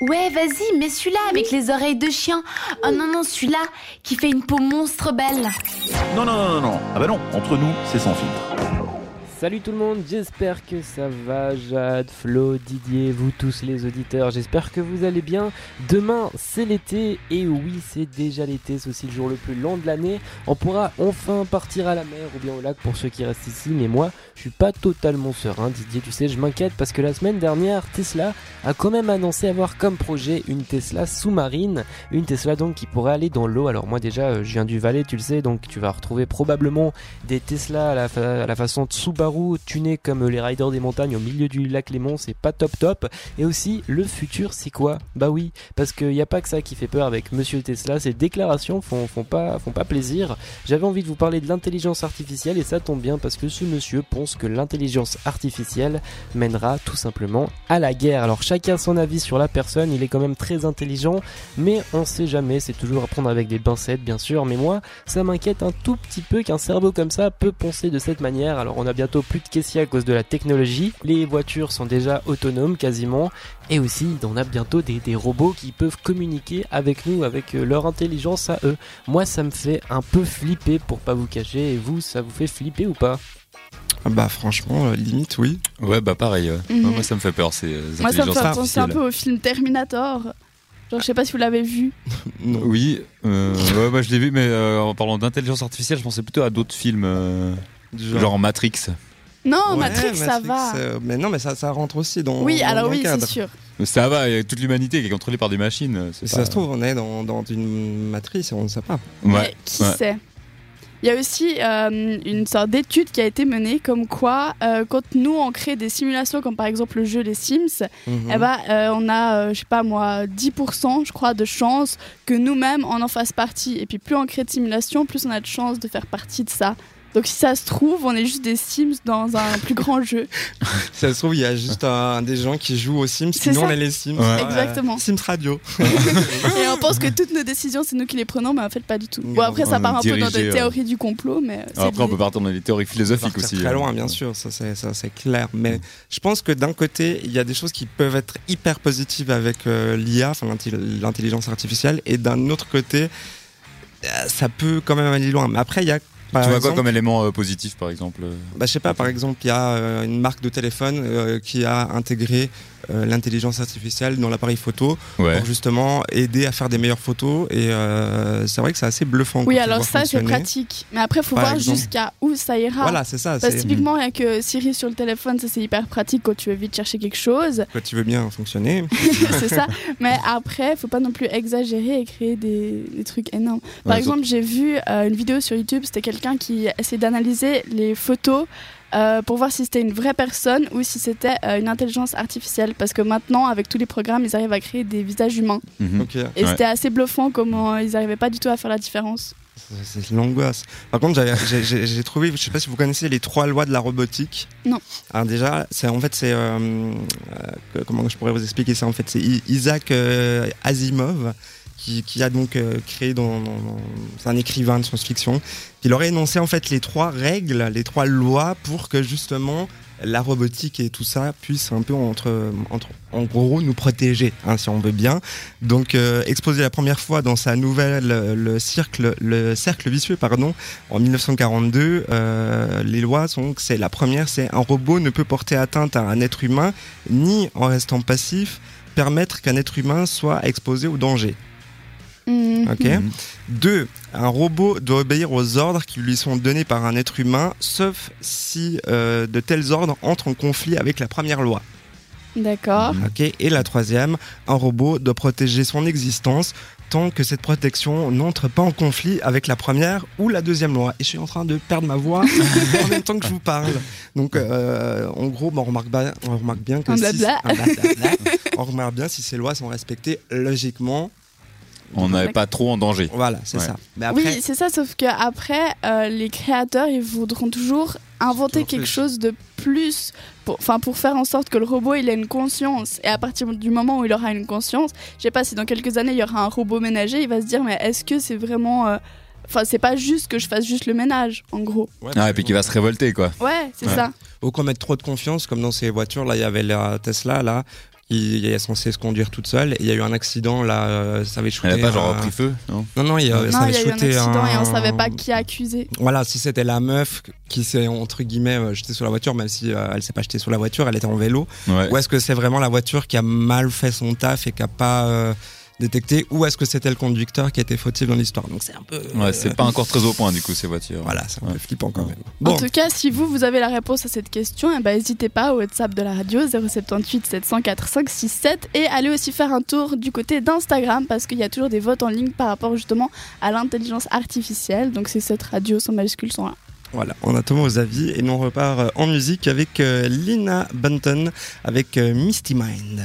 Ouais, vas-y, mets celui-là avec les oreilles de chien. Oh non, non, celui-là qui fait une peau monstre belle. Non, non, non, non, non. Ah bah non, entre nous, c'est sans filtre. Salut tout le monde, j'espère que ça va, Jade, Flo, Didier, vous tous les auditeurs, j'espère que vous allez bien. Demain c'est l'été, et oui c'est déjà l'été, c'est aussi le jour le plus long de l'année. On pourra enfin partir à la mer ou bien au lac pour ceux qui restent ici, mais moi je suis pas totalement serein, Didier, tu sais, je m'inquiète parce que la semaine dernière Tesla a quand même annoncé avoir comme projet une Tesla sous-marine, une Tesla donc qui pourrait aller dans l'eau. Alors moi déjà euh, je viens du Valais, tu le sais, donc tu vas retrouver probablement des Tesla à la, à la façon de Subaru tuné comme les riders des montagnes au milieu du lac Léman, c'est pas top top. Et aussi, le futur, c'est quoi? Bah oui, parce qu'il n'y a pas que ça qui fait peur avec Monsieur Tesla, ces déclarations font, font, pas, font pas plaisir. J'avais envie de vous parler de l'intelligence artificielle et ça tombe bien parce que ce monsieur pense que l'intelligence artificielle mènera tout simplement à la guerre. Alors chacun son avis sur la personne, il est quand même très intelligent, mais on sait jamais, c'est toujours à prendre avec des pincettes bien sûr, mais moi, ça m'inquiète un tout petit peu qu'un cerveau comme ça peut penser de cette manière. Alors on a bientôt plus de caissiers à cause de la technologie. Les voitures sont déjà autonomes quasiment. Et aussi, on a bientôt des, robots qui peuvent communiquer avec nous, avec euh, leur intelligence à eux. Moi, ça me fait un peu flipper pour pas vous cacher. Et vous, ça vous fait flipper ou pas? Ah bah franchement, euh, limite oui. Ouais bah pareil. Mhm. Moi ça me fait peur ces Moi ça me fait penser un peu au film Terminator. Genre je sais pas si vous l'avez vu. Oui, euh, ouais, bah, je l'ai vu mais en parlant d'intelligence artificielle, je pensais plutôt à d'autres films genre Matrix. Non, Matrix, ça va. Euh, mais non, mais ça, ça rentre aussi dans. Oui, alors oui, c'est sûr. Ça va, il y a toute l'humanité qui est contrôlée par des machines. Ça se trouve, on est dans, dans, une matrice et on ne sait pas. Ouais. qui sait? Il y a aussi euh, une sorte d'étude qui a été menée comme quoi, euh, quand nous on crée des simulations comme par exemple le jeu Les Sims, mhm. eh ben, on a, je sais pas moi, 10% je crois de chance que nous-mêmes on en fasse partie. Et puis plus on crée de simulations, plus on a de chance de faire partie de ça. Donc si ça se trouve, on est juste des Sims dans un plus grand jeu. si ça se trouve, il y a juste des gens qui jouent aux Sims, sinon on est les Sims. Exactement. Sims Radio. et on pense que toutes nos décisions, c'est nous qui les prenons, mais en fait pas du tout. Bon après, ça part un peu dans des théories du complot, mais... Après, on peut partir dans des théories philosophiques aussi. Très loin, bien sûr, ça c'est clair. Mais je pense que d'un côté, il y a des choses qui peuvent être hyper positives avec euh, l'IA, enfin l'intelligence artificielle, et d'un autre côté, euh, ça peut quand même aller loin. Mais après, il y a tu vois quoi comme élément euh, positif par exemple bah, Je sais pas, par exemple, il y a euh, une marque de téléphone euh, qui a intégré euh, l'intelligence artificielle dans l'appareil photo pour justement aider à faire des meilleures photos. Et euh, c'est vrai que c'est assez bluffant. Oui, alors ça, c'est pratique. Mais après, il faut voir jusqu'à où ça ira. Voilà, c'est ça. Parce que typiquement, il y a que Siri sur le téléphone, ça c'est hyper pratique quand tu veux vite chercher quelque chose. Quand tu veux bien fonctionner. c'est ça. Mais après, il faut pas non plus exagérer et créer des, trucs énormes. Par exemple, j'ai vu euh, une vidéo sur YouTube, c'était quelqu'un qui essayait d'analyser les photos euh, pour voir si c'était une vraie personne ou si c'était euh, une intelligence artificielle. Parce que maintenant, avec tous les programmes, ils arrivent à créer des visages humains. Mhm. Et c'était assez bluffant comment ils n'arrivaient pas du tout à faire la différence. C'est l'angoisse. Par contre, j'ai trouvé, je sais pas si vous connaissez les trois lois de la robotique. Non. Alors déjà, c'est en fait c'est euh, comment je pourrais vous expliquer ça en fait? C'est Isaac Asimov qui, a donc euh, créé dans, un écrivain de science-fiction. Il aurait énoncé en fait les trois règles, les trois lois pour que justement la robotique et tout ça puisse un peu entre, entre en gros nous protéger hein, si on veut bien donc euh, exposé la première fois dans sa nouvelle le cercle le cercle vicieux pardon en 1942 euh, les lois sont que c'est la première c'est un robot ne peut porter atteinte à un être humain ni en restant passif permettre qu'un être humain soit exposé au danger Mhm. Ok. Deux, un robot doit obéir aux ordres qui lui sont donnés par un être humain, sauf si euh, de tels ordres entrent en conflit avec la première loi. D'accord. Ok. Et la troisième, un robot doit protéger son existence tant que cette protection n'entre pas en conflit avec la première ou la deuxième loi. Et je suis en train de perdre ma voix en même temps que je vous parle. Donc, euh, en gros, on, remarque bien, on remarque bien que si, on remarque bien si ces lois sont respectées logiquement on n'avait pas trop en danger. Voilà, c'est ça. Oui, c'est ça, sauf qu'après, euh, les créateurs, ils voudront toujours inventer quelque chose de plus pour, pour faire en sorte que le robot il ait une conscience. Et à partir du moment où il aura une conscience, je sais pas si dans quelques années il y aura un robot ménager, il va se dire mais est-ce que c'est vraiment... Euh, enfin, c'est pas juste que je fasse juste le ménage, en gros. ah, et puis qu'il va se révolter, quoi. Ouais, c'est ça. Ou qu'on mette trop de confiance, comme dans ces voitures, là, il y avait la Tesla, là, qui est censée se conduire toute seule. Et il y a eu un accident là, euh, ça avait shooté. Elle a pas genre un- pris feu, non? Non, non, il y a, Non, ça avait il y a eu un accident et on savait pas qui a accusé. Voilà, si c'était la meuf qui s'est entre guillemets euh, jetée sur la voiture, même si euh, elle s'est pas jetée sur la voiture, elle était en vélo. Ouais. Ou est-ce que c'est vraiment la voiture qui a mal fait son taf et qui a pas détecté Ou est-ce que c'était le conducteur qui a été fautif dans l'histoire Donc c'est un peu. Ouais, c'est pas encore très au point du coup ces voitures. Voilà, c'est un peu flippant quand même. En tout cas, si vous, vous avez la réponse à cette question, eh ben, n'hésitez pas au WhatsApp de la radio 078 704 567 et allez aussi faire un tour du côté d'Instagram parce qu'il y a toujours des votes en ligne par rapport justement à l'intelligence artificielle. Donc c'est cette radio sans majuscule sans là. voilà, on attend vos avis et nous on repart euh, en musique avec euh, Lina Bunton avec euh, Misty Mind.